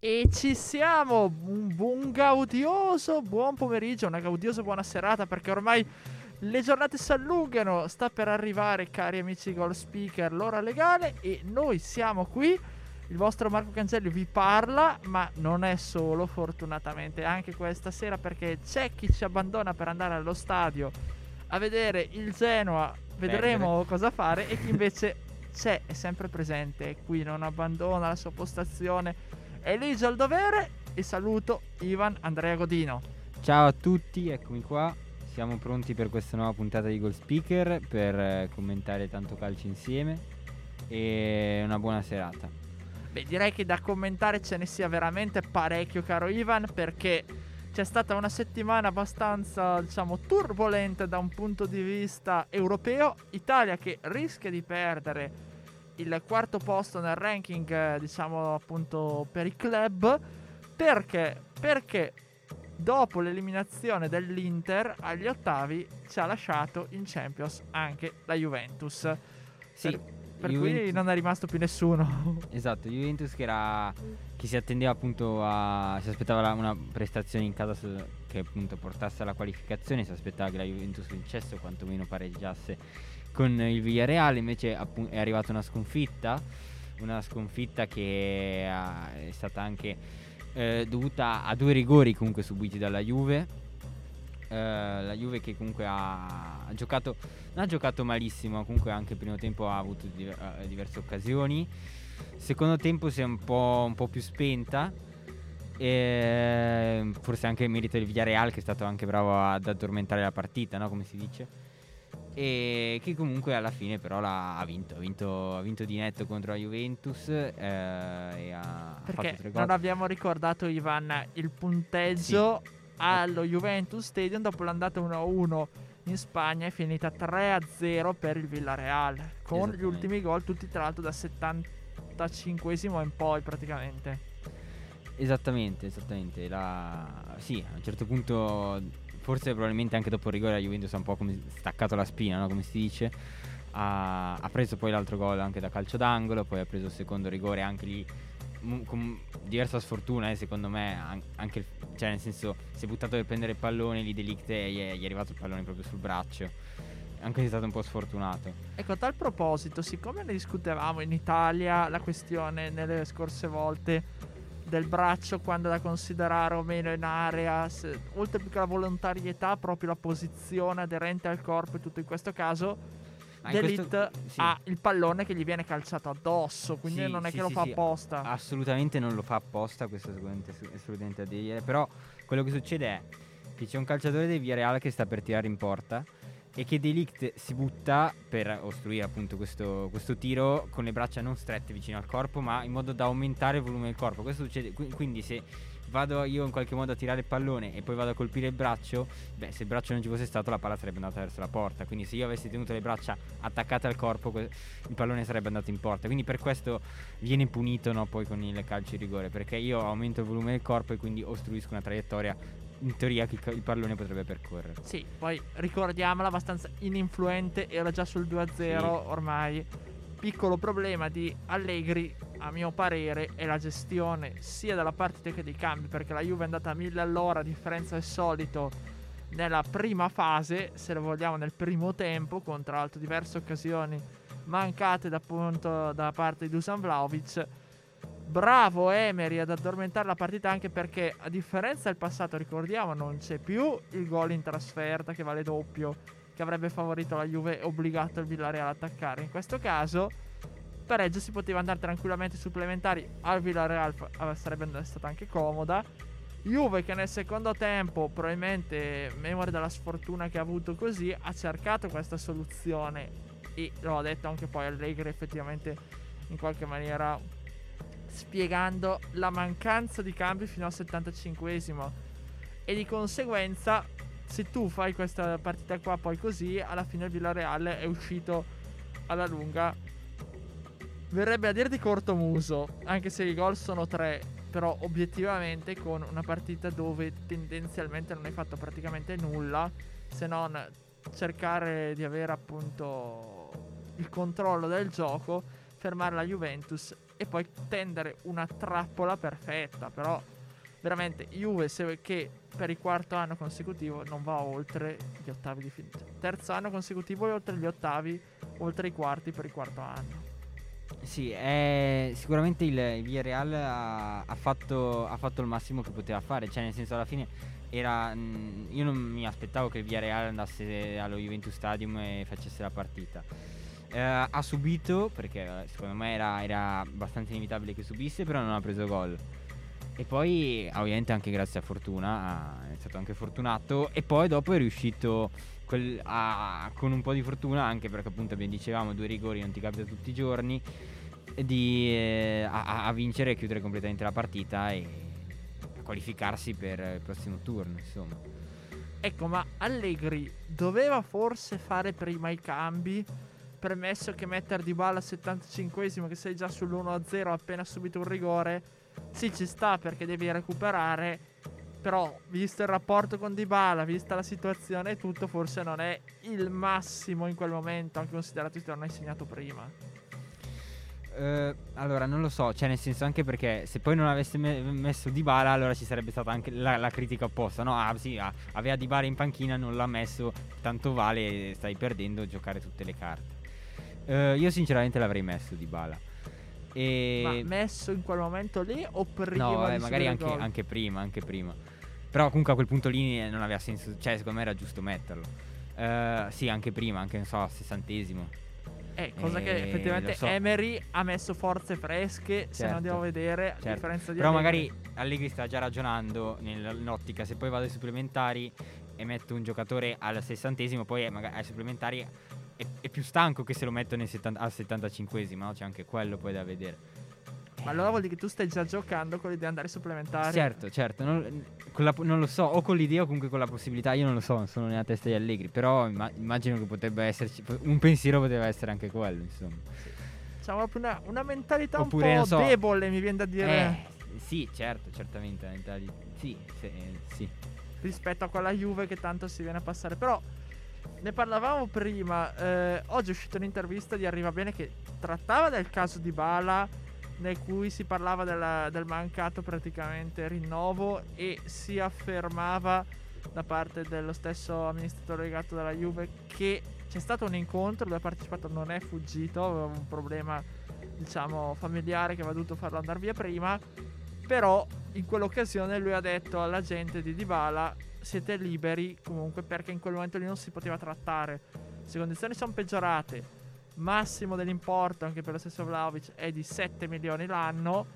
ci siamo, un buon gaudioso. Buon pomeriggio, una gaudiosa buona serata perché ormai le giornate si allungano, sta per arrivare cari amici Goal Speaker l'ora legale e noi siamo qui, il vostro Marco Cancelli vi parla, ma non è solo fortunatamente. Anche questa sera perché c'è chi ci abbandona per andare allo stadio a vedere il Genoa, vedremo Perdere. cosa fare. E chi invece c'è, è sempre presente, qui non abbandona la sua postazione Elige al dovere e saluto Ivan Andrea Godino. Ciao a tutti, eccomi qua. Siamo pronti per questa nuova puntata di Goal Speaker per eh, commentare tanto calcio insieme e una buona serata. Beh, direi che da commentare ce ne sia veramente parecchio, caro Ivan, perché c'è stata una settimana abbastanza, diciamo, turbolenta da un punto di vista europeo. Italia che rischia di perdere il quarto posto nel ranking, eh, diciamo, appunto, per i club. Perché? Perché dopo l'eliminazione dell'Inter agli ottavi ci ha lasciato in Champions anche la Juventus. Sì, Per, per Juventus- cui non è rimasto più nessuno. Esatto, Juventus che era che si attendeva appunto a si aspettava una prestazione in casa su- che appunto portasse alla qualificazione, si aspettava che la Juventus vincesse o quantomeno pareggiasse con il Villarreal, invece è arrivata una sconfitta, una sconfitta che ha- è stata anche eh, dovuta a due rigori comunque subiti dalla Juve. Eh, la Juve che comunque ha, giocato non ha giocato malissimo, comunque anche il primo tempo ha avuto eh, diverse occasioni. Secondo tempo si è un po', un po' più spenta. E forse anche il merito del Villarreal che è stato anche bravo ad addormentare la partita, no? come si dice. E che comunque alla fine però l'ha, ha vinto, ha vinto, ha vinto di netto contro la Juventus eh, e ha, ha fatto Perché tre gol. non abbiamo ricordato, Ivan, il punteggio allo Juventus Stadium dopo l'andata 1-1 in Spagna è finita 3-0 per il Villarreal. Con gli ultimi gol, tutti tra l'altro da 75esimo in poi praticamente. Esattamente, esattamente. La... Sì, a un certo punto, forse probabilmente anche dopo il rigore la Juventus ha un po' come staccato la spina, no? come si dice. Ha, ha preso poi l'altro gol anche da calcio d'angolo, poi ha preso il secondo rigore anche lì con diversa sfortuna, eh, secondo me, an- anche cioè nel senso si è buttato per prendere il pallone lì Delict e gli è, gli è arrivato il pallone proprio sul braccio. Anche se è stato un po' sfortunato. Ecco, a tal proposito, siccome ne discutevamo in Italia la questione nelle scorse volte del braccio quando da considerare o meno in area, se- oltre più che la volontarietà, proprio la posizione aderente al corpo e tutto in questo caso, questo- sì. ha il pallone che gli viene calciato addosso, quindi Sì, non è sì, che lo fa apposta. Assolutamente non lo fa apposta, questo è assolutamente da dire. Però quello che succede è che c'è un calciatore del Villarreal che sta per tirare in porta e che Delict si butta per ostruire appunto questo, questo tiro con le braccia non strette vicino al corpo, ma in modo da aumentare il volume del corpo. Questo succede, qui- quindi se vado io in qualche modo a tirare il pallone e poi vado a colpire il braccio, beh, se il braccio non ci fosse stato la palla sarebbe andata verso la porta. Quindi se io avessi tenuto le braccia attaccate al corpo, il pallone sarebbe andato in porta. Quindi per questo viene punito no, poi con il calcio di rigore, perché io aumento il volume del corpo e quindi ostruisco una traiettoria in teoria che il, ca- il pallone potrebbe percorrere. Sì, poi ricordiamola abbastanza ininfluente, era già sul 2-0 Sì. ormai. Piccolo problema di Allegri, a mio parere, è la gestione sia dalla parte che dei cambi, perché la Juve è andata a 1000 all'ora, a differenza del solito, nella prima fase, se lo vogliamo nel primo tempo, con tra l'altro diverse occasioni mancate da, appunto, da parte di Dusan Vlaovic. Bravo Emery ad addormentare la partita anche perché a differenza del passato ricordiamo non c'è più il gol in trasferta che vale doppio che avrebbe favorito la Juve e obbligato il Villarreal ad attaccare. In questo caso pareggio si poteva andare tranquillamente supplementari al Villarreal eh, sarebbe stata anche comoda. Juve che nel secondo tempo probabilmente memoria della sfortuna che ha avuto così ha cercato questa soluzione e lo ha detto anche poi Allegri effettivamente in qualche maniera spiegando la mancanza di cambi fino al 75esimo. e di conseguenza se tu fai questa partita qua poi così, alla fine il Villarreal è uscito alla lunga. Verrebbe a dire di corto muso, anche se i gol sono tre, però obiettivamente con una partita dove tendenzialmente non hai fatto praticamente nulla, se non cercare di avere appunto il controllo del gioco, fermare la Juventus e poi tendere una trappola perfetta, però veramente Juve se, che per il quarto anno consecutivo non va oltre gli ottavi di finita. Terzo anno consecutivo e oltre gli ottavi, oltre i quarti per il quarto anno. Sì, è, sicuramente il, il Villarreal ha, ha, fatto, ha, fatto, il massimo che poteva fare, cioè nel senso alla fine era, mh, io non mi aspettavo che il Villarreal andasse allo Juventus Stadium e facesse la partita. Eh, ha subito, perché eh, secondo me era, era abbastanza inevitabile che subisse, però non ha preso gol. E poi, ovviamente, anche grazie a fortuna, è stato anche fortunato. E poi dopo è riuscito quel, a, con un po' di fortuna, anche perché appunto abbiamo dicevamo due rigori non ti capita tutti i giorni, di, eh, a, a, vincere e chiudere completamente la partita e a qualificarsi per il prossimo turno, insomma. Ecco, ma Allegri doveva forse fare prima i cambi? Premesso che mettere di balla al 75esimo, che sei già sull'1-0 appena subito un rigore sì, ci sta perché devi recuperare. Però, visto il rapporto con Dybala, vista la situazione e tutto, forse non è il massimo in quel momento, anche considerato che non hai segnato prima. Uh, allora, non lo so, cioè nel senso anche perché se poi non avesse me- messo Dybala allora ci sarebbe stata anche la, la critica opposta, no? Ah sì, ah, aveva Dybala in panchina, non l'ha messo, tanto vale, stai perdendo giocare tutte le carte. Uh, io sinceramente l'avrei messo Dybala. E... Ma messo in quel momento lì o prima? No, eh, magari anche, anche, prima, anche prima. Però comunque a quel punto lì non aveva senso, cioè secondo me era giusto metterlo. Uh, sì, anche prima, anche non so, a sessantesimo. Eh, cosa eh, che effettivamente so. Emery ha messo forze fresche, certo, se non andiamo a vedere, certo. a differenza di Però Allegri. magari Allegri sta già ragionando nell'ottica, se poi vado ai supplementari e metto un giocatore al sessantesimo, poi magari ai supplementari è, è, più stanco che se lo metto 70, al 75esimo, no? C'è anche quello poi da vedere. Ma allora vuol dire che tu stai già giocando con l'idea di andare supplementare? Certo, certo, non, la, non, lo so, o con l'idea o comunque con la possibilità, io non lo so, non sono nella testa di Allegri, però imma, immagino che potrebbe esserci, un pensiero poteva essere anche quello, insomma. Sì. Diciamo proprio una, una mentalità Oppure, un po' so, debole, mi viene da dire. Eh, sì, certo, certamente, sì, sì, sì. Rispetto a quella Juve che tanto si viene a passare, però ne parlavamo prima. Eh, oggi è uscita un'intervista di Arriva Bene che trattava del caso di Bala, nel cui si parlava della, del mancato praticamente rinnovo e si affermava da parte dello stesso amministratore legato dalla Juve che c'è stato un incontro, lui ha partecipato, non è fuggito, aveva un problema diciamo familiare che aveva dovuto farlo andare via prima, però in quell'occasione lui ha detto alla gente di Dybala siete liberi comunque perché in quel momento lì non si poteva trattare. Se condizioni sono peggiorate, massimo dell'importo anche per lo stesso Vlaovic è di 7 milioni l'anno.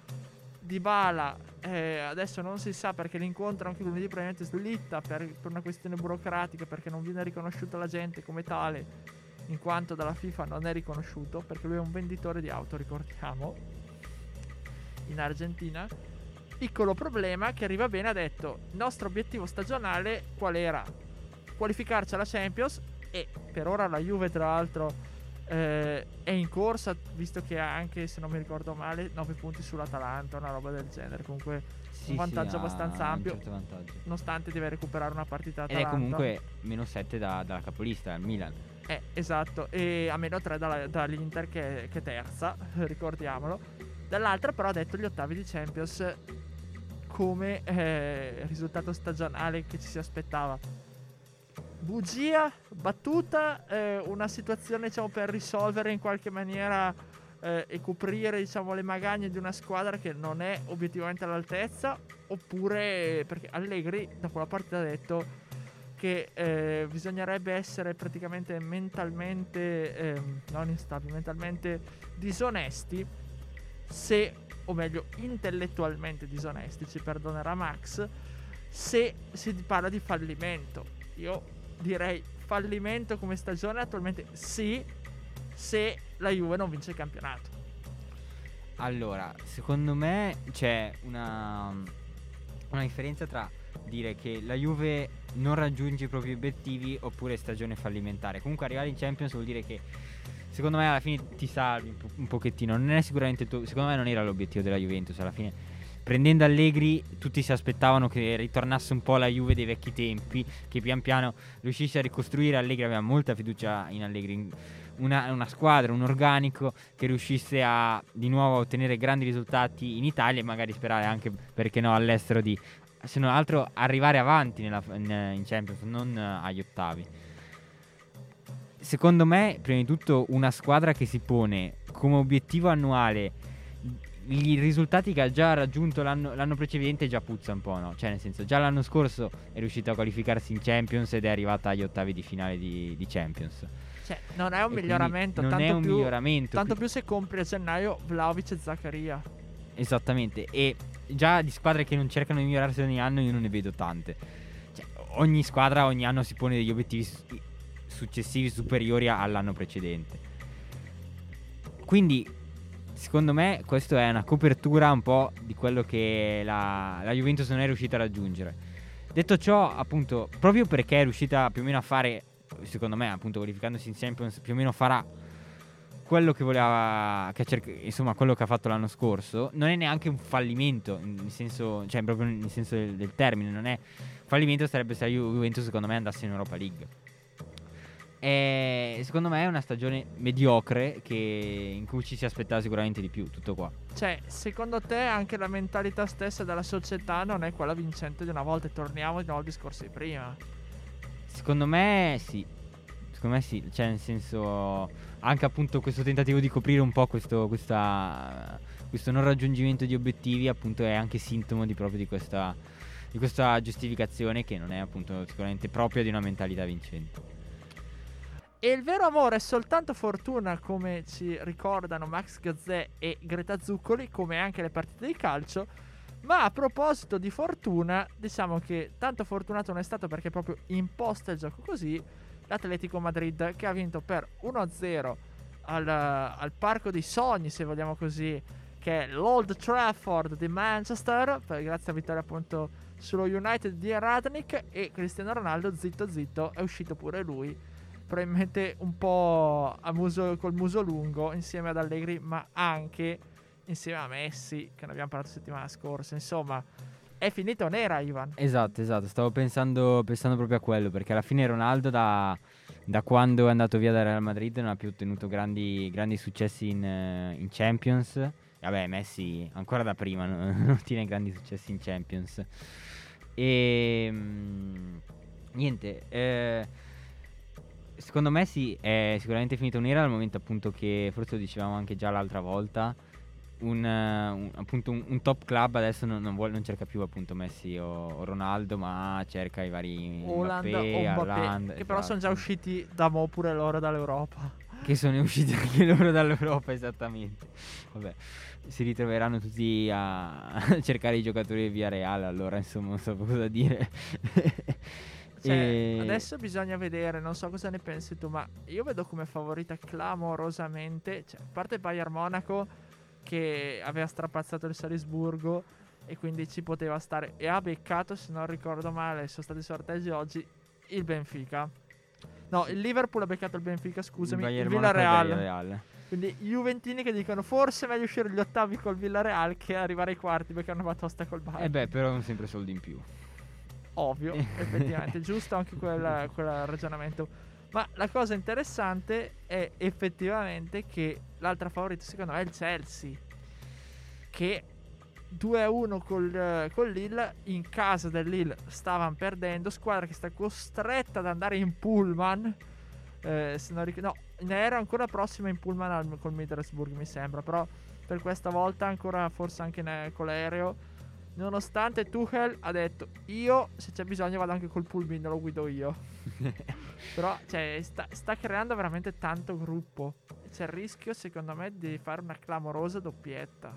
Di Bala eh, adesso non si sa perché l'incontro anche lunedì probabilmente slitta per, per una questione burocratica perché non viene riconosciuta la gente come tale in quanto dalla FIFA non è riconosciuto perché lui è un venditore di auto ricordiamo in Argentina Piccolo problema che arriva bene ha detto il nostro obiettivo stagionale qual era? Qualificarci alla Champions e per ora la Juve tra l'altro eh, è in corsa visto che ha anche se non mi ricordo male 9 punti sull'Atalanta, una roba del genere, comunque sì, un vantaggio sì, abbastanza ampio certo nonostante deve recuperare una partita Atalanta. Ed è comunque meno 7 da, dalla capolista, il Milan. Eh, esatto, e a meno 3 dalla, dall'Inter che, che è terza, ricordiamolo. Dall'altra però ha detto gli ottavi di Champions come eh, risultato stagionale che ci si aspettava. Bugia, battuta, eh, una situazione diciamo, per risolvere in qualche maniera eh, e coprire diciamo, le magagne di una squadra che non è obiettivamente all'altezza, oppure perché Allegri da quella partita ha detto che eh, bisognerebbe essere praticamente mentalmente, ehm, non instabili, mentalmente disonesti se o meglio intellettualmente disonesti, ci perdonerà Max, se si parla di fallimento. Io direi fallimento come stagione attualmente sì, se la Juve non vince il campionato. Allora, secondo me c'è una, una differenza tra dire che la Juve non raggiunge i propri obiettivi oppure stagione fallimentare. Comunque arrivare in Champions vuol dire che secondo me alla fine ti salvi un, po- un pochettino. Non è sicuramente tu- secondo me non era l'obiettivo della Juventus alla fine. Prendendo Allegri, tutti si aspettavano che ritornasse un po' la Juve dei vecchi tempi, che pian piano riuscisse a ricostruire. Allegri aveva molta fiducia in Allegri, una, una squadra, un organico che riuscisse a di nuovo a ottenere grandi risultati in Italia e magari sperare anche, perché no, all'estero di, se non altro, arrivare avanti nella, in, in Champions, non agli ottavi secondo me, prima di tutto, una squadra che si pone come obiettivo annuale i risultati che ha già raggiunto l'anno, l'anno, precedente già puzza un po', no? Cioè, nel senso, già l'anno scorso è riuscito a qualificarsi in Champions ed è arrivata agli ottavi di finale di, di Champions. Cioè, non è un e miglioramento. Non tanto è un più, miglioramento. Tanto più se compri a gennaio Vlaovic e Zaccaria. Esattamente. E già di squadre che non cercano di migliorarsi ogni anno, io non ne vedo tante. Cioè, ogni squadra ogni anno si pone degli obiettivi successivi superiori all'anno precedente. Quindi, secondo me, questa è una copertura un po' di quello che la, la Juventus non è riuscita a raggiungere. Detto ciò, appunto, proprio perché è riuscita più o meno a fare, secondo me, appunto, qualificandosi in Champions, più o meno farà quello che voleva, che cerca, insomma, quello che ha fatto l'anno scorso, non è neanche un fallimento, nel senso, cioè proprio nel senso del, del termine, non è fallimento sarebbe se la Juventus secondo me andasse in Europa League. E secondo me è una stagione mediocre che, in cui ci si aspettava sicuramente di più, tutto qua. Cioè, secondo te anche la mentalità stessa della società non è quella vincente di una volta e torniamo di nuovo al discorso di prima? Secondo me sì. Secondo me sì, cioè nel senso anche appunto questo tentativo di coprire un po' questo, questa, questo non raggiungimento di obiettivi appunto è anche sintomo di proprio di questa, di questa giustificazione che non è appunto sicuramente propria di una mentalità vincente. E il vero amore è soltanto fortuna, come ci ricordano Max Gazzè e Greta Zuccoli, come anche le partite di calcio. Ma a proposito di fortuna, diciamo che tanto fortunato non è stato perché proprio imposta il gioco così. L'Atletico Madrid che ha vinto per 1-0 al, al Parco dei Sogni, se vogliamo così, che è l'Old Trafford di Manchester, grazie a vittoria appunto sullo United di Radnik. E Cristiano Ronaldo, zitto zitto, è uscito pure lui probabilmente un po' muso, col muso lungo insieme ad Allegri, ma anche insieme a Messi, che ne abbiamo parlato settimana scorsa. Insomma, è finito nera, Ivan. Esatto, esatto. Stavo pensando, pensando proprio a quello, perché alla fine Ronaldo da, da, quando è andato via dal Real Madrid non ha più ottenuto grandi, grandi successi in, in, Champions. Vabbè, Messi ancora da prima non, ottiene grandi successi in Champions. E... Mh, niente, eh, secondo me sì, è sicuramente finita un'era dal momento appunto che forse lo dicevamo anche già l'altra volta. Un, un, appunto un, un, top club adesso non, non, vuole, non, cerca più appunto Messi o, o Ronaldo ma cerca i vari Holland Mbappé, Mbappé Holland, che esatto. però sono già usciti da mo pure loro dall'Europa che sono usciti anche loro dall'Europa esattamente vabbè si ritroveranno tutti a cercare i giocatori via Real allora insomma non so cosa dire Cioè, e... adesso bisogna vedere, non so cosa ne pensi tu, ma io vedo come favorita clamorosamente, cioè, a parte Bayern Monaco che aveva strapazzato il Salisburgo e quindi ci poteva stare e ha beccato, se non ricordo male, sono stati sorteggi oggi il Benfica. No, il Liverpool ha beccato il Benfica, scusami, il, il Villarreal. Quindi i Juventini che dicono forse è meglio uscire gli ottavi col Villarreal che arrivare ai quarti perché hanno fatto tosta col Bayern. Eh beh, però hanno sempre soldi in più ovvio, effettivamente, giusto anche quel, quel ragionamento. Ma la cosa interessante è effettivamente che l'altra favorita secondo me è il Chelsea, che 2-1 col, con Lille, in casa del Lille stavano perdendo, squadra che sta costretta ad andare in pullman, eh, se non ric- no, ne era ancora prossima in pullman al, col Middlesbrough mi sembra, però per questa volta ancora forse anche ne, con l'aereo Nonostante Tuchel ha detto io se c'è bisogno vado anche col pulmino, lo guido io. Però cioè, sta, sta, creando veramente tanto gruppo. C'è il rischio secondo me di fare una clamorosa doppietta.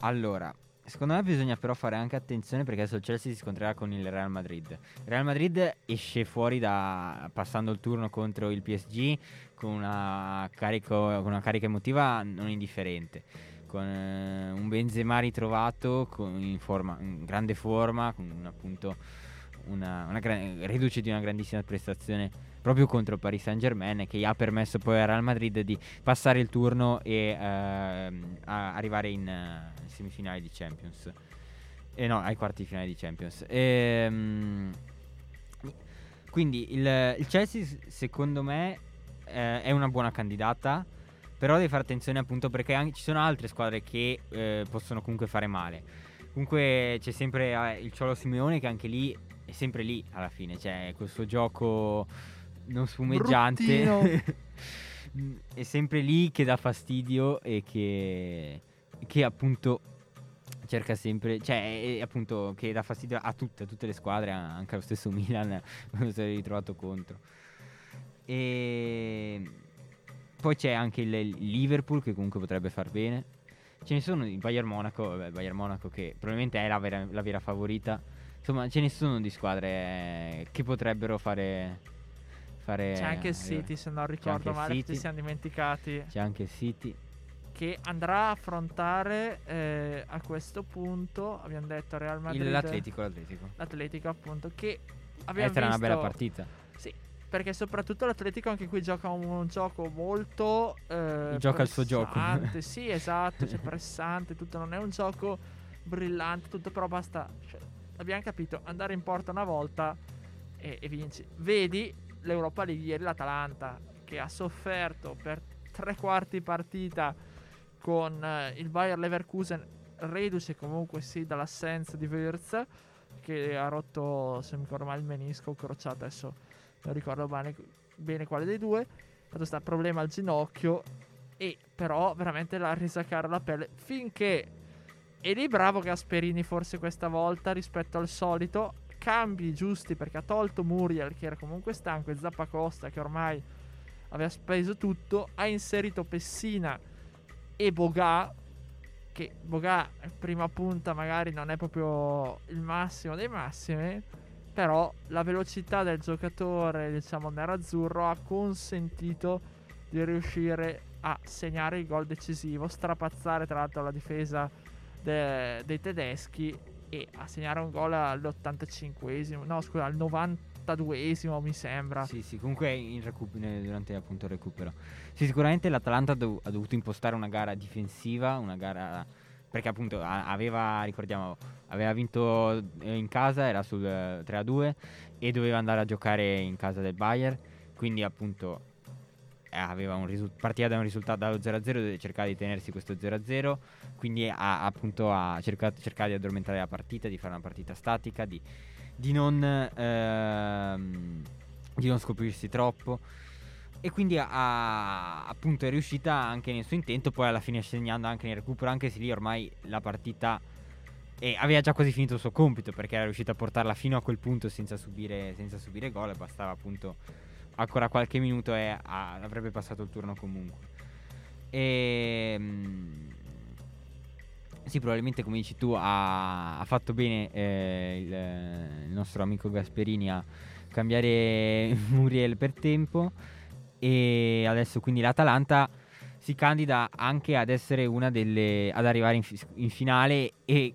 Allora, secondo me bisogna però fare anche attenzione perché adesso il Chelsea si scontrerà con il Real Madrid. Real Madrid esce fuori da passando il turno contro il PSG con una, carico, con una carica emotiva non indifferente con eh, un Benzema ritrovato con, in, forma, in grande forma, con appunto una, una gran- reduce di una grandissima prestazione proprio contro il Paris Saint Germain che gli ha permesso poi al Real Madrid di passare il turno e ehm, arrivare in eh, semifinali di Champions. Eh, no, ai quarti di finale di Champions. Ehm, quindi il, il Chelsea secondo me eh, è una buona candidata. Però devi fare attenzione appunto perché anche- ci sono altre squadre che eh, possono comunque fare male. Comunque c'è sempre eh, il Ciolo Simeone che anche lì è sempre lì alla fine. Cioè questo gioco non spumeggiante è sempre lì che dà fastidio e che, che appunto cerca sempre, cioè è- appunto che dà fastidio a tutte, a tutte le squadre, anche allo stesso Milan quando si è ritrovato contro. E poi c'è anche il Liverpool che comunque potrebbe far bene. Ce ne sono il Bayern Monaco, vabbè, Bayern Monaco che probabilmente è la vera, la vera favorita. Insomma, ce ne sono di squadre eh, che potrebbero fare. fare C'è anche il arrivare. City, se non ricordo male, ci siamo dimenticati. C'è anche il City. Che andrà a affrontare eh, a questo punto, abbiamo detto Real Madrid. Il- L'Atletico, l'Atletico. L'Atletico, appunto, che abbiamo Eh, sarà una visto... bella partita. Sì, perché soprattutto l'Atletico anche qui gioca un, un gioco molto eh, Gioca il suo gioco. Sì, esatto, cioè pressante, tutto non è un gioco brillante, tutto però basta, cioè, abbiamo capito, andare in porta una volta e, e vinci. Vedi l'Europa League ieri l'Atalanta che ha sofferto per tre quarti partita con eh, il Bayer Leverkusen reduce comunque sì dall'assenza di Wirtz che ha rotto se mi ricordo male il menisco crociato adesso non ricordo bene, bene quale dei due. Ha fatto questo problema al ginocchio e però veramente l'ha resa cara la pelle finché e lì bravo Gasperini forse questa volta rispetto al solito cambi giusti perché ha tolto Muriel che era comunque stanco e Zappacosta che ormai aveva speso tutto ha inserito Pessina e Boga che Boga prima punta magari non è proprio il massimo dei massimi però la velocità del giocatore diciamo nerazzurro ha consentito di riuscire a segnare il gol decisivo strapazzare tra l'altro la difesa de- dei tedeschi e a segnare un gol all'85esimo no scusa al 92esimo mi sembra Sì, sì, comunque in recu- ne- durante appunto il recupero. Sì, sicuramente l'Atalanta dov- ha dovuto impostare una gara difensiva, una gara perché appunto aveva, ricordiamo, aveva vinto eh, in casa, era sul eh, 3-2 e doveva andare a giocare in casa del Bayern, quindi appunto eh, risul- partiva da un risultato dallo 0-0 deve cercare di tenersi questo 0-0 quindi ha appunto ha cercato cercare di addormentare la partita di fare una partita statica di, di non ehm, di non scoprirsi troppo e quindi ha appunto è riuscita anche nel suo intento poi alla fine segnando anche nel recupero anche se lì ormai la partita e aveva già quasi finito il suo compito perché era riuscita a portarla fino a quel punto senza subire, senza subire gol bastava appunto ancora qualche minuto e ah, avrebbe passato il turno comunque. E, mm, sì, probabilmente come dici tu ha, ha fatto bene eh, il, il nostro amico Gasperini a cambiare Muriel per tempo e adesso quindi l'Atalanta si candida anche ad essere una delle ad arrivare in, in finale e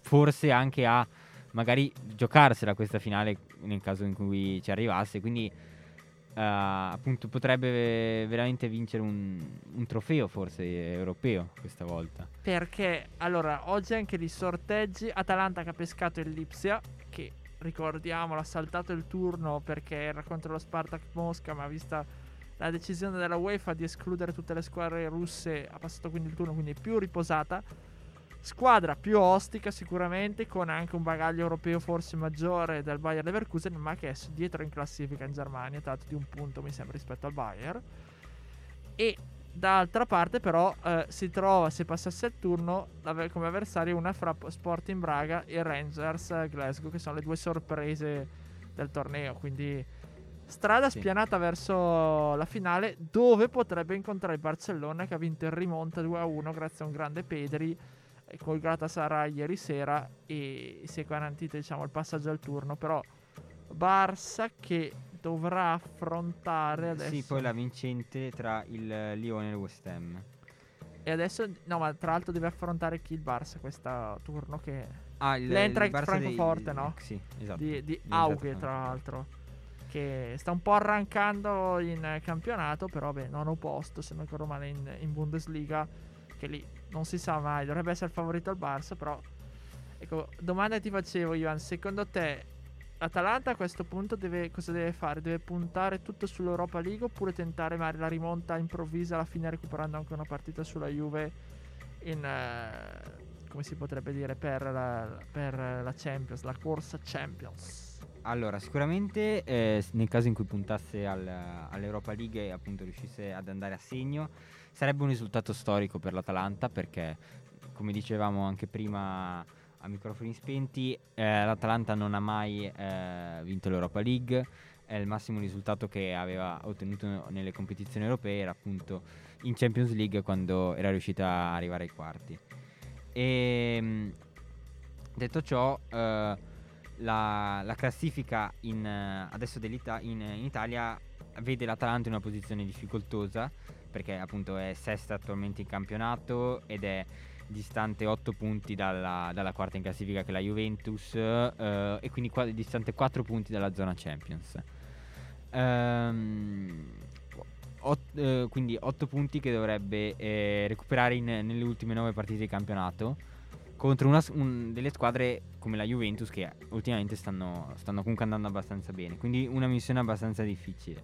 forse anche a magari giocarsela questa finale nel caso in cui ci arrivasse. Quindi eh, appunto potrebbe veramente vincere un, un trofeo forse europeo questa volta. Perché allora oggi anche di sorteggi Atalanta che ha pescato il Lipsia che ricordiamolo ha saltato il turno perché era contro lo Spartak Mosca ma vista la decisione della UEFA di escludere tutte le squadre russe ha passato quindi il turno quindi più riposata squadra più ostica sicuramente con anche un bagaglio europeo forse maggiore del Bayer Leverkusen ma che è dietro in classifica in Germania tanto di un punto mi sembra rispetto al Bayer e D'altra parte, però, eh, si trova se passasse il turno come avversario una fra Sporting Braga e Rangers eh, Glasgow, che sono le due sorprese del torneo. Quindi, strada Sì. spianata verso la finale, dove potrebbe incontrare il Barcellona, che ha vinto in rimonta 2-1 grazie a un grande Pedri eh, col Galatasaray ieri sera e si è garantito diciamo, il passaggio al turno. Però, Barça che dovrà affrontare adesso. sì poi la vincente tra il Lione e il West Ham E adesso, no, ma tra l'altro deve affrontare chi il Barça questo turno che... Ah, il, L'Eintracht il Barça dei- Francoforte, no? Sì, esatto. di, di Auge, Francoforte. tra l'altro. Che sta un po' arrancando in campionato, però beh, nono posto, se non male, in, in Bundesliga. Che lì non si sa mai, dovrebbe essere favorito al Barça, però... Ecco, domanda ti facevo, Ivan, secondo te l'Atalanta a questo punto deve, cosa deve fare? Deve puntare tutto sull'Europa League oppure tentare magari la rimonta improvvisa alla fine recuperando anche una partita sulla Juve in... eh, come si potrebbe dire, per la, per la Champions, la corsa Champions. Allora, sicuramente eh, nel caso in cui puntasse al- all'Europa League e appunto riuscisse ad andare a segno, sarebbe un risultato storico per l'Atalanta perché, come dicevamo anche prima a microfoni spenti, eh, l'Atalanta non ha mai eh, vinto l'Europa League, è il massimo risultato che aveva ottenuto nelle competizioni europee era appunto in Champions League quando era riuscita a arrivare ai quarti. E mh, detto ciò, eh, la, la classifica in, eh, adesso in, in Italia vede l'Atalanta in una posizione difficoltosa perché appunto è sesta attualmente in campionato ed è distante 8 punti dalla, dalla quarta in classifica che è la Juventus eh, e quindi qua- distante 4 punti dalla zona Champions. Ehm, ot- eh, quindi 8 punti che dovrebbe eh, recuperare in- nelle ultime 9 partite di campionato contro una un- delle squadre come la Juventus che ultimamente stanno, stanno comunque andando abbastanza bene. Quindi una missione abbastanza difficile.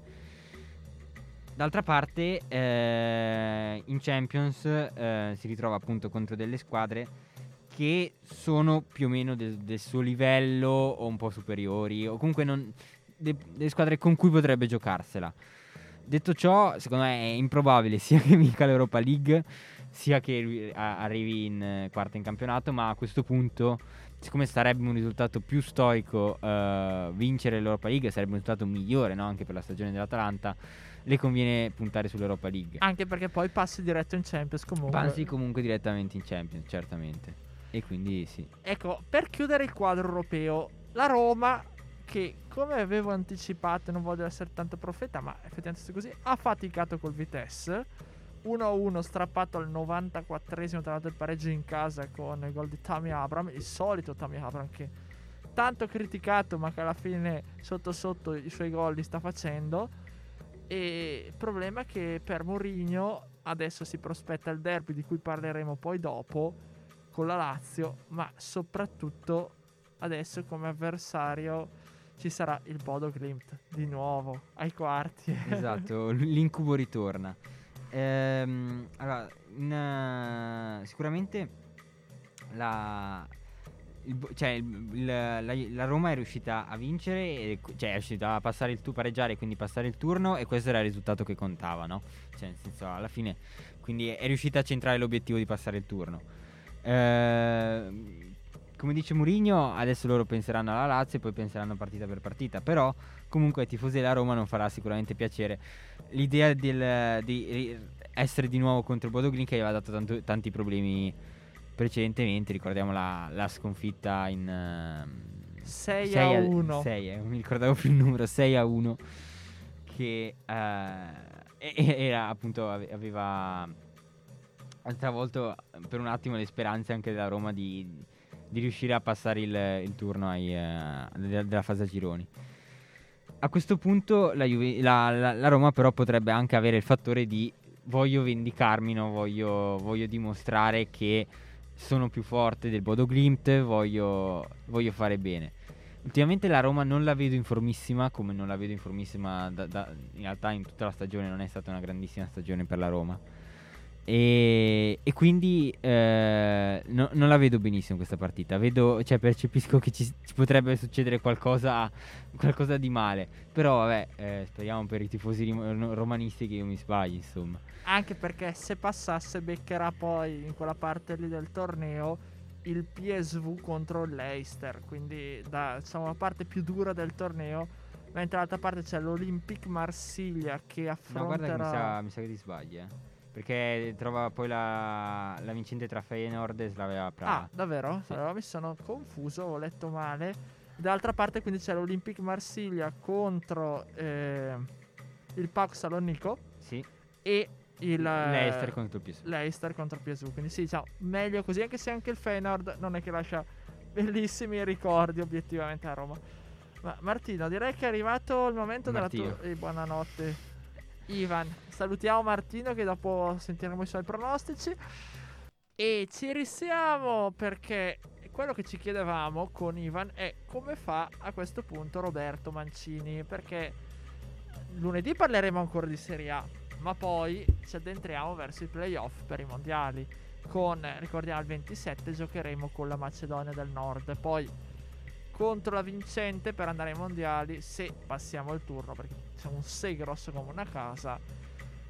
D'altra parte, eh, in Champions eh, si ritrova appunto contro delle squadre che sono più o meno del, del suo livello o un po' superiori, o comunque non, de- delle squadre con cui potrebbe giocarsela. Detto ciò, secondo me è improbabile sia che vinca l'Europa League, sia che a- arrivi in eh, quarta in campionato, ma a questo punto, siccome sarebbe un risultato più stoico eh, vincere l'Europa League, sarebbe un risultato migliore no? anche per la stagione dell'Atalanta, le conviene puntare sull'Europa League. Anche perché poi passi diretto in Champions comunque. Passi comunque direttamente in Champions, certamente. E quindi sì. Ecco, per chiudere il quadro europeo, la Roma, che come avevo anticipato, non voglio essere tanto profeta, ma effettivamente è così, ha faticato col Vitesse. 1-1 strappato al 94esimo, tra l'altro il pareggio in casa con il gol di Tammy Abram, il solito Tammy Abram che tanto criticato ma che alla fine sotto sotto i suoi gol li sta facendo. E il problema è che per Mourinho adesso si prospetta il derby di cui parleremo poi dopo con la Lazio, ma soprattutto adesso come avversario ci sarà il Bodo Glimt di nuovo ai quarti. Esatto, l'incubo ritorna. Ehm, allora, in, eh, sicuramente la, il cioè, il- la, la Roma è riuscita a vincere, e- cioè è riuscita a passare il tu pareggiare, quindi passare il turno e questo era il risultato che contava, no? Cioè, nel senso, alla fine, quindi è riuscita a centrare l'obiettivo di passare il turno. Ehm, come dice Mourinho, adesso loro penseranno alla Lazio e poi penseranno partita per partita, però comunque ai tifosi della Roma non farà sicuramente piacere l'idea del- di essere di nuovo contro Bodo Glimt che aveva dato tanto- tanti problemi precedentemente, ricordiamo la, la sconfitta in... ehm, 6 sei a 1. 6, non mi ricordavo più il numero, 6 a 1 che eh, e- era appunto ave- aveva travolto per un attimo le speranze anche della Roma di, di riuscire a passare il, il turno ai, eh, della, della fase a gironi. A questo punto la, Juve- la- la- la Roma però potrebbe anche avere il fattore di voglio vendicarmi, no? voglio, voglio dimostrare che sono più forte del Bodo Glimt, voglio, voglio fare bene. Ultimamente la Roma non la vedo in formissima, come non la vedo in formissima da- da- in realtà in tutta la stagione, non è stata una grandissima stagione per la Roma. E, e quindi eh, no- non la vedo benissimo questa partita. Vedo, cioè, percepisco che ci, ci potrebbe succedere qualcosa, qualcosa di male. Però, vabbè, eh, speriamo per i tifosi rim- romanisti che io mi sbagli, insomma. Anche perché se passasse beccherà poi in quella parte lì del torneo il PSV contro l'Eister, quindi da diciamo, la parte più dura del torneo, mentre dall'altra parte c'è l'Olympique Marsiglia che No, guarda che mi affronterà sa, mi sa che ti sbagli, eh. Perché trova poi la, la vincente tra Feyenoord e Slavia Praga. Ah, davvero? Sì. Allora mi sono confuso, ho letto male. Dall'altra parte quindi c'è l'Olympique Marsiglia contro eh, il PAOK Salonico Sì, e il l'Eister contro PSV. l'Eister contro PSV. Quindi sì, diciamo, meglio così, anche se anche il Feyenoord non è che lascia bellissimi ricordi obiettivamente a Roma. Ma Martino, direi che è arrivato il momento Martino. della tua... eh, buonanotte. Ivan, salutiamo Martino che dopo sentiremo i suoi pronostici. E ci risiamo perché quello che ci chiedevamo con Ivan è come fa a questo punto Roberto Mancini. Perché lunedì parleremo ancora di Serie A, ma poi ci addentriamo verso i playoff per i mondiali. Con, ricordiamo, il 27 giocheremo con la Macedonia del Nord. Poi contro la vincente per andare ai mondiali, se passiamo il turno, perché siamo un 6 grosso come una casa,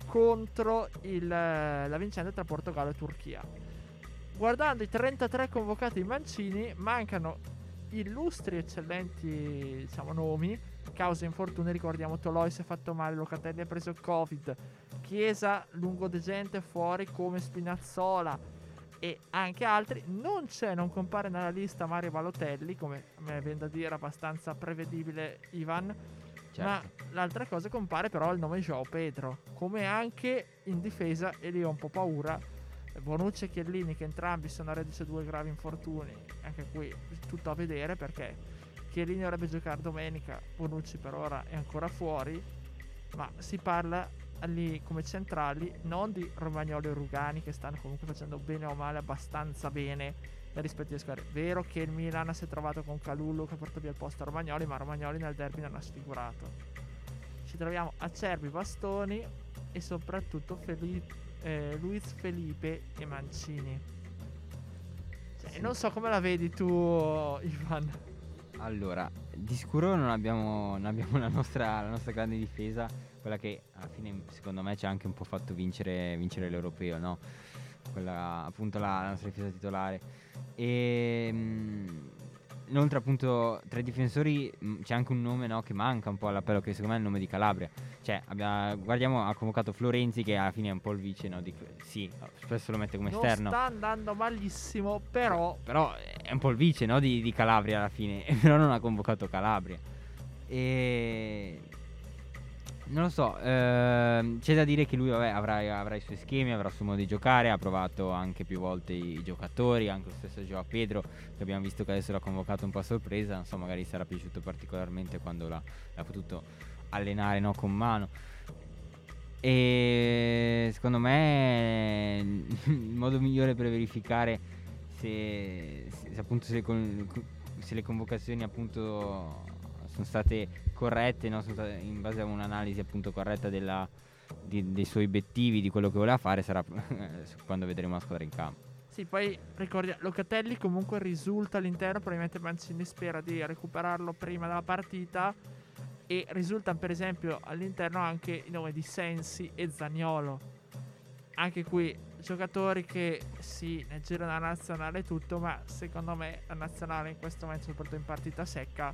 contro il, la vincente tra Portogallo e Turchia. Guardando i 33 convocati Mancini, mancano illustri, eccellenti diciamo, nomi. Causa infortuni, ricordiamo Toloi si è fatto male, Locatelli ha preso Covid, Chiesa lungo degente fuori come Spinazzola e anche altri. Non c'è, non compare nella lista Mario Balotelli, come me viene da dire abbastanza prevedibile Ivan. Certo. Ma l'altra cosa compare però il nome Joao Pedro, come anche in difesa e lì ho un po' paura. Bonucci e Chiellini che entrambi sono reduci da due gravi infortuni, anche qui tutto a vedere perché Chiellini dovrebbe giocare domenica, Bonucci per ora è ancora fuori, ma si parla lì come centrali non di Romagnoli e Rugani che stanno comunque facendo bene o male abbastanza bene dai rispettive squadre. Vero che il Milan si è trovato con Calullo che porta via il posto a Romagnoli, ma Romagnoli nel derby non ha sfigurato. Ci troviamo Acerbi, Bastoni e soprattutto Feli- eh, Luiz Felipe e Mancini. Cioè, Sì. Non so come la vedi tu, Ivan. Allora, di sicuro non abbiamo, non abbiamo la, nostra, la nostra grande difesa, quella che alla fine secondo me ci ha anche un po' fatto vincere, vincere l'europeo, no? Quella appunto la, la nostra difesa titolare. E mh, inoltre appunto tra i difensori mh, c'è anche un nome no, che manca un po' all'appello, che secondo me è il nome di Calabria. Cioè, abbia- guardiamo, ha convocato Florenzi che alla fine è un po' il vice, no? Di, sì, spesso lo mette come non esterno. sta andando malissimo, però Però è un po' il vice no, di, di Calabria alla fine. Però non ha convocato Calabria. E. Non lo so. ehm, c'è da dire che lui vabbè, avrà, avrà i suoi schemi, avrà il suo modo di giocare. Ha provato anche più volte i giocatori, anche lo stesso Gioa Pedro, che abbiamo visto che adesso l'ha convocato un po' a sorpresa. Non so, magari sarà piaciuto particolarmente quando l'ha, l'ha potuto allenare no, con mano. E secondo me il modo migliore per verificare se, se- se appunto se con- le convocazioni appunto sono state corrette, no? sono state in base a un'analisi appunto corretta della- di- dei suoi obiettivi, di quello che voleva fare, sarà quando vedremo la squadra in campo. Sì, poi ricordiamo, Locatelli comunque risulta all'interno, probabilmente Mancini spera di recuperarlo prima della partita e risultano per esempio all'interno anche i nomi di Sensi e Zagnolo. Anche qui giocatori che sì, nel giro della nazionale tutto, ma secondo me la nazionale in questo momento, soprattutto in partita secca,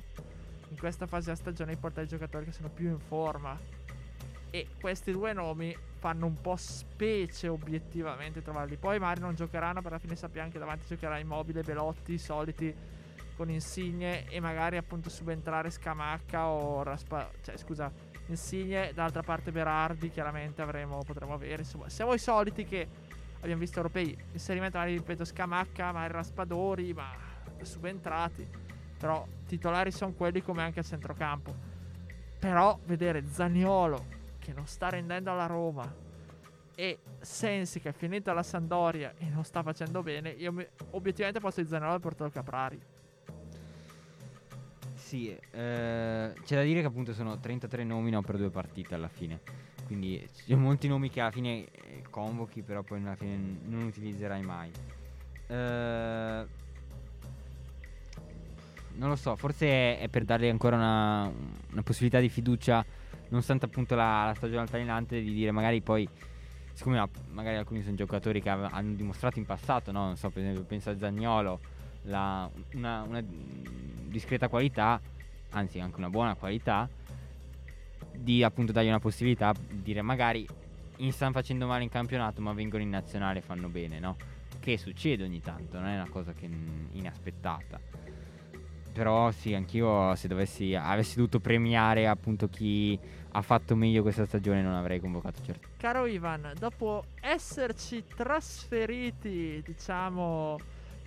in questa fase della stagione porta i giocatori che sono più in forma. E questi due nomi fanno un po' specie obiettivamente trovarli. Poi magari non giocheranno, per la fine sappiamo che davanti giocherà Immobile, Belotti, i soliti con Insigne e magari appunto subentrare Scamacca o Raspa... Cioè scusa, Insigne, dall'altra parte Berardi chiaramente avremo, potremo avere. Insomma, siamo i soliti che abbiamo visto europei. Inserimento magari, ripeto, Scamacca, magari Raspadori, ma subentrati. Però titolari sono quelli come anche a centrocampo. Però vedere Zaniolo che non sta rendendo alla Roma e Sensi che è finito alla Sandoria e non sta facendo bene, io mi- obiettivamente posso di Zaniolo e portato Caprari. Sì, eh, c'è da dire che appunto sono 33 nomi no, per due partite alla fine. Quindi ci sono molti nomi che alla fine eh, convochi, però poi alla fine non utilizzerai mai. Eh, non lo so, forse è, per dargli ancora una, una possibilità di fiducia, nonostante appunto la, la stagione altalenante, di dire magari poi, siccome ma- magari alcuni sono giocatori che hanno dimostrato in passato, no? non so, per esempio penso a Zagnolo, la- una, una discreta qualità, anzi anche una buona qualità, di appunto dargli una possibilità di dire magari stanno facendo male in campionato ma vengono in nazionale e fanno bene, no? Che succede ogni tanto, non è una cosa che inaspettata. Però sì, anch'io se dovessi avessi dovuto premiare appunto chi ha fatto meglio questa stagione non avrei convocato certo. Caro Ivan, dopo esserci trasferiti, diciamo,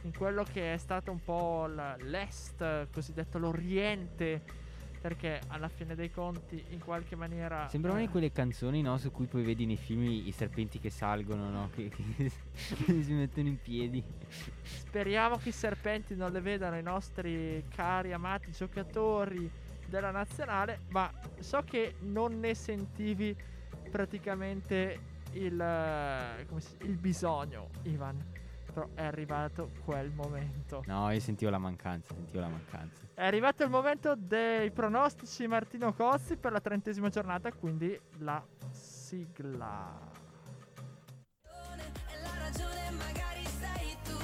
in quello che è stato un po' l'est, cosiddetto l'oriente, perché alla fine dei conti in qualche maniera... Sembrano eh, quelle canzoni, no? Su cui poi vedi nei film i, serpenti che salgono, no? Che, che si mettono in piedi. Speriamo che i serpenti non le vedano i nostri cari amati giocatori della nazionale, ma so che non ne sentivi praticamente il, eh, si- il bisogno, Ivan. Però è arrivato quel momento. No, io sentivo la mancanza, sentivo la mancanza. È arrivato il momento dei pronostici Martino Cozzi per la trentesima giornata, quindi la sigla. La ragione magari sei tu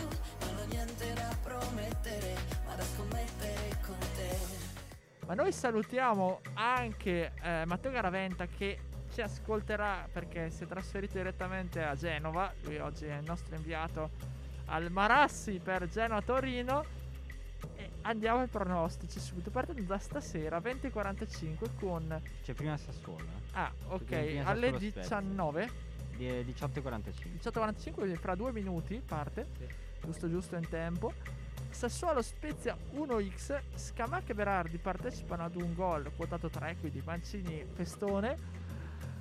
Non ho niente da promettere Ma noi salutiamo anche eh, Matteo Garaventa che ci ascolterà perché si è trasferito direttamente a Genova. Lui oggi è il nostro inviato al Marassi per Genoa-Torino. E andiamo ai pronostici subito, partendo da stasera 20.45 con... Cioè, prima Sassuolo, eh? Ah, ok, prima alle Sassuolo Spezia. 19. Di- 18.45. 18.45, quindi fra due minuti parte. Giusto, giusto in tempo. Sassuolo Spezia 1x. Scamacca e Berardi partecipano ad un gol quotato 3, quindi Mancini festone.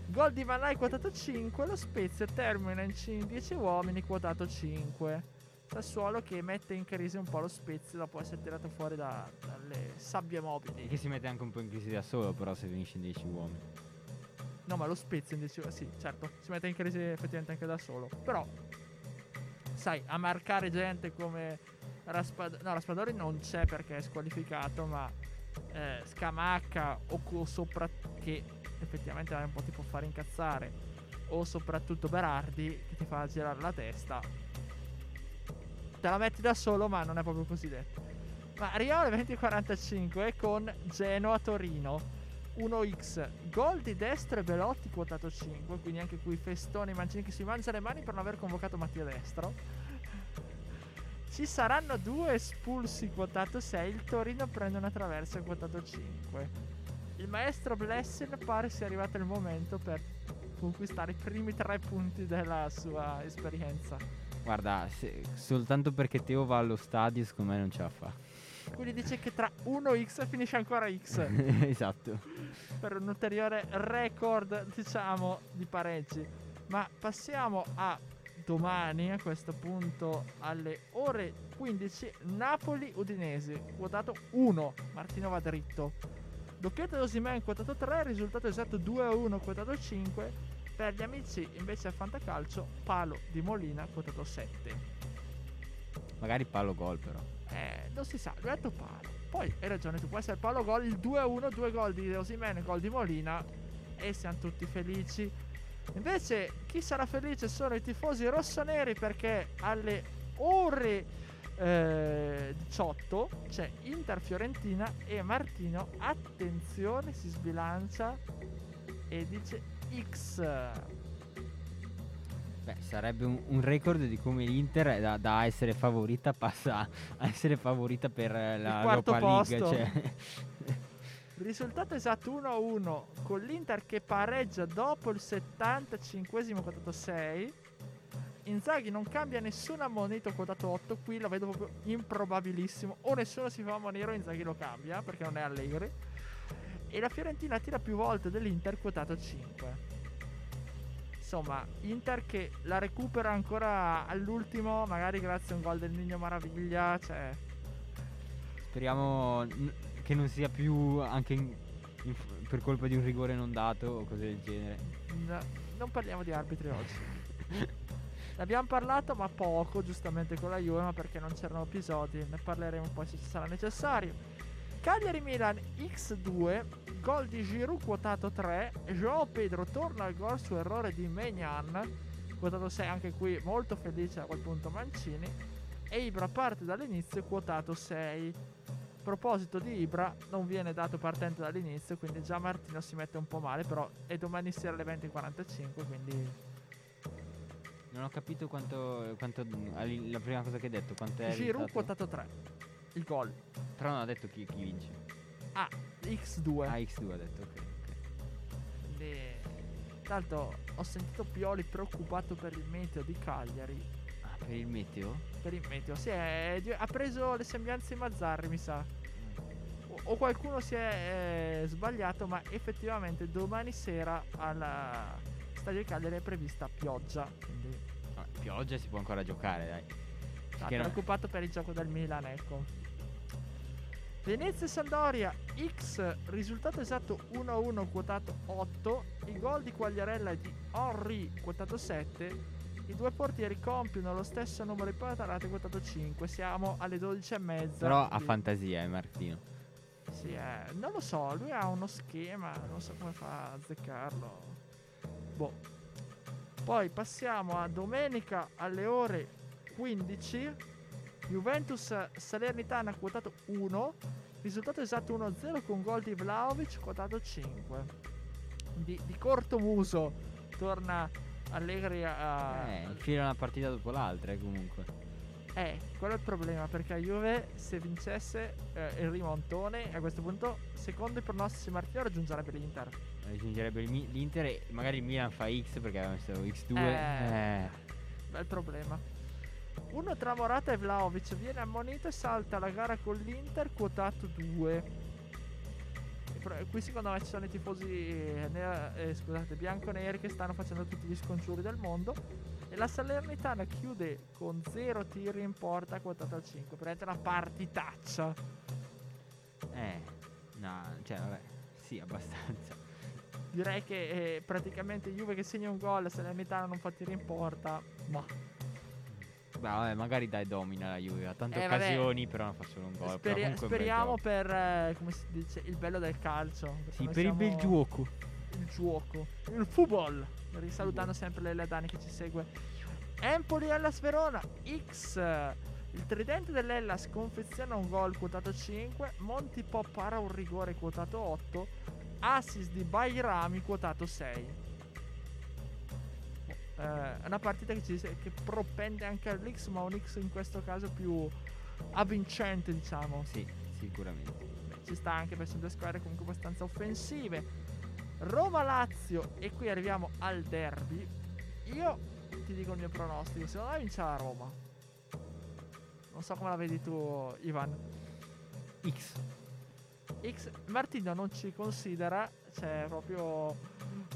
Gol di Manai quotato 5. Lo Spezia termina in 10 uomini quotato 5. Sassuolo che mette in crisi un po' lo Spezia dopo essere tirato fuori da- dalle sabbie mobili. Che si mette anche un po' in crisi da solo, però, se finisce in 10 uomini. No, ma lo Spezia in 10 sì, certo, si mette in crisi effettivamente anche da solo. Però, sai, a marcare gente come Raspadori, no, Raspadori non c'è perché è squalificato, ma eh, Scamacca o, sopra che effettivamente un po' ti può fare incazzare, o soprattutto Berardi che ti fa girare la testa. Te la metti da solo, ma non è proprio così detto. Ma arriviamo alle 20.45 con Genoa-Torino. 1x gol di Destro e Belotti quotato 5 quindi anche qui Festoni Mancini che si mangia le mani per non aver convocato Mattia Destro. Ci saranno due espulsi quotato 6 il Torino prende una traversa quotato 5 il maestro Blessing pare sia arrivato il momento per conquistare i primi tre punti della sua esperienza Guarda, se- soltanto perché Teo va allo stadio, secondo me non ce la fa. quindi dice che tra 1x finisce ancora x esatto. per un ulteriore record, diciamo, di pareggi. Ma passiamo a domani, a questo punto alle ore 15, Napoli-Udinese, quotato 1, Martino va dritto. Doppietta di Osimhen, quotato 3, risultato esatto 2-1, quotato 5. Per gli amici invece al Fantacalcio, Palo di Molina, quotato 7. Magari palo gol, però. Eh, non si sa, lui ha detto palo. Poi hai ragione, tu può essere palo gol, il 2-1, due gol di Osimene, gol di Molina e siamo tutti felici. Invece chi sarà felice sono i tifosi rossoneri perché alle ore eh, 18 c'è Inter Fiorentina e Martino, attenzione, si sbilancia e dice X. Beh, sarebbe un, un record di come l'Inter da, da essere favorita passa a essere favorita per la quarto Europa League. posto. Cioè. Risultato esatto 1-1 con l'Inter che pareggia dopo il 75esimo quotato 6. Inzaghi non cambia nessun ammonito quotato 8, qui lo vedo proprio improbabilissimo. O nessuno si fa ammonire o Inzaghi lo cambia perché non è Allegri. E la Fiorentina tira più volte dell'Inter quotato 5. Insomma, Inter che la recupera ancora all'ultimo, magari grazie a un gol del Nino Maraviglia, cioè Speriamo che non sia più anche in- in- per colpa di un rigore non dato o cose del genere. No, non parliamo di arbitri oggi. ne abbiamo parlato, ma poco, giustamente con la Juve, ma perché non c'erano episodi. Ne parleremo poi se ci sarà necessario. Cagliari Milan X2, gol di Giroud quotato 3. Joao Pedro torna al gol su errore di Megnan, quotato 6, anche qui molto felice a quel punto Mancini. E Ibra parte dall'inizio, quotato 6. A proposito di Ibra, non viene dato partente dall'inizio, quindi già Martino si mette un po' male, però è domani sera alle 20.45, quindi Non ho capito quanto, quanto la prima cosa che hai detto, quanto è Giroud quotato 3. Il gol. Però non ha detto chi, chi vince. Ah, X2. Ah, X2 ha detto, ok. ok. Quindi, Tra l'altro ho sentito Pioli preoccupato per il meteo di Cagliari. Ah, Per il meteo? per il meteo. Sì, è- ha preso le sembianze di Mazzarri, mi sa. O, o qualcuno si è eh, sbagliato, ma effettivamente domani sera alla Stadio Cagliari è prevista pioggia. Quindi Ah, pioggia si può ancora giocare, dai. Che no- preoccupato per il gioco del Milan, ecco. Venezia e Sandoria X, risultato esatto 1-1 quotato 8, il gol di Quagliarella e di Henry quotato 7, i due portieri compiono lo stesso numero di patate quotato 5, siamo alle 12 e mezza. Però ha di- fantasia, eh, Martino. Sì, eh, non lo so, lui ha uno schema, non so come fa a azzeccarlo. Boh. Poi passiamo a domenica alle ore 15. Juventus Salernitana quotato 1. Risultato esatto 1-0 con gol di Vlaovic quotato 5. Di, di corto muso torna Allegri a... Eh, infila una partita dopo l'altra, eh, comunque. Eh, quello è il problema perché a Juve se vincesse eh, il rimontone a questo punto secondo i pronostici Martino raggiungerebbe l'Inter. Raggiungerebbe l'Inter e magari il Milan fa X perché aveva messo X2. Eh. Eh. Bel problema. Uno tra Morata e Vlaovic viene ammonito e salta la gara con l'Inter quotato 2. E pro- Qui secondo me ci sono i tifosi eh, scusate, bianco-neri che stanno facendo tutti gli scongiuri del mondo. E la Salernitana chiude con 0 tiri in porta quotato al 5. Prende una partitaccia. Eh. No, cioè, vabbè. Sì, abbastanza. Direi che eh, praticamente Juve che segna un gol, Salernitana non fa tiri in porta. Ma vabbè, magari dai domina la Juve. Ha tante Eh, vabbè. occasioni, però non fa solo un gol. Speri- speriamo per, eh, come si dice, il bello del calcio. Sì, per il bel gioco. Il gioco. Il football. Risalutando sempre Lele Dani che ci segue. Empoli Hellas Verona X. Il tridente dell'Hellas confeziona un gol quotato 5. Monti Pop para un rigore quotato 8. Assist di Bairami quotato 6. Eh, è una partita che, ci, che propende anche all'X, ma un X in questo caso più avvincente, diciamo. Sì, sicuramente. Beh, ci sta anche per due squadre comunque abbastanza offensive. Roma-Lazio e qui arriviamo al derby. Io ti dico il mio pronostico, secondo me vince la Roma. Non so come la vedi tu, Ivan. X. X Martino non ci considera, cioè proprio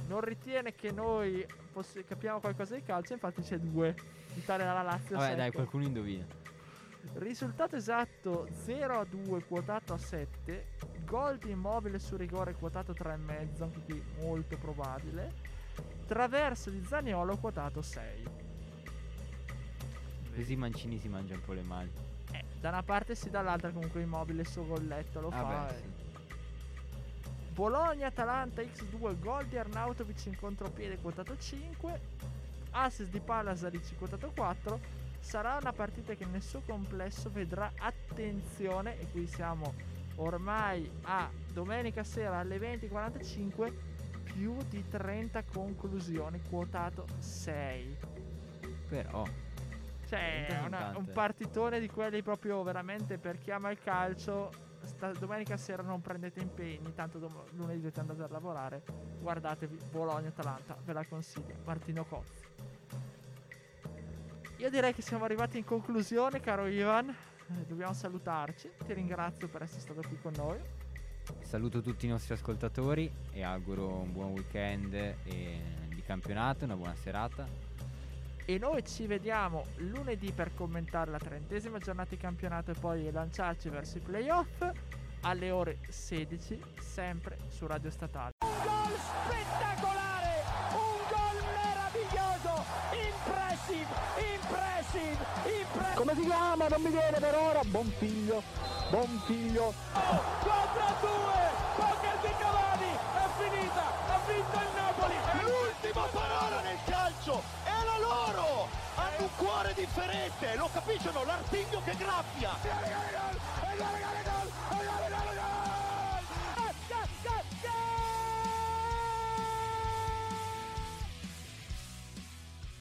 non ritiene che noi possi- capiamo qualcosa di calcio, infatti c'è due. L'Italia alla Lazio. Vabbè, dai, secco. qualcuno indovina. Risultato esatto 0 a 2 quotato a 7. Gol di immobile su rigore quotato 3,5. Anche qui molto probabile. Traverso di Zaniolo quotato 6. Così Mancini si mangia un po' le mani. Eh, da una parte sì, dall'altra comunque immobile il suo golletto lo fa. Vabbè, eh. sì. Bologna-Atalanta X2. Gol di Arnautovic in contropiede quotato 5. Assist di Palazzaric quotato 4. Sarà una partita che nel suo complesso vedrà attenzione, e qui siamo ormai a domenica sera alle 20.45, più di 30 conclusioni, quotato 6. Però. Cioè, 30 è sono una- un partitone di quelli proprio veramente per chi ama il calcio. Sta- domenica sera non prendete impegni, tanto dom- lunedì dovete andare a lavorare. Guardatevi Bologna-Atalanta, ve la consiglio. Martino Cozzi. Io direi che siamo arrivati in conclusione, caro Ivan. Eh, dobbiamo salutarci. Ti ringrazio per essere stato qui con noi. Saluto tutti i nostri ascoltatori e auguro un buon weekend di campionato, una buona serata. E noi ci vediamo lunedì per commentare la trentesima giornata di campionato e poi lanciarci verso i playoff alle ore 16, sempre su Radio Statale. Un gol spettacolare, un gol meraviglioso, impressive, impressive, impressive. Come si chiama? Non mi viene per ora. Buon figlio. Buon figlio. 4 a 2, poker di Cavani, è finita, ha vinto il Napoli. L'ultima parola nel calcio è loro hanno un cuore differente, lo capiscono? L'artiglio che graffia!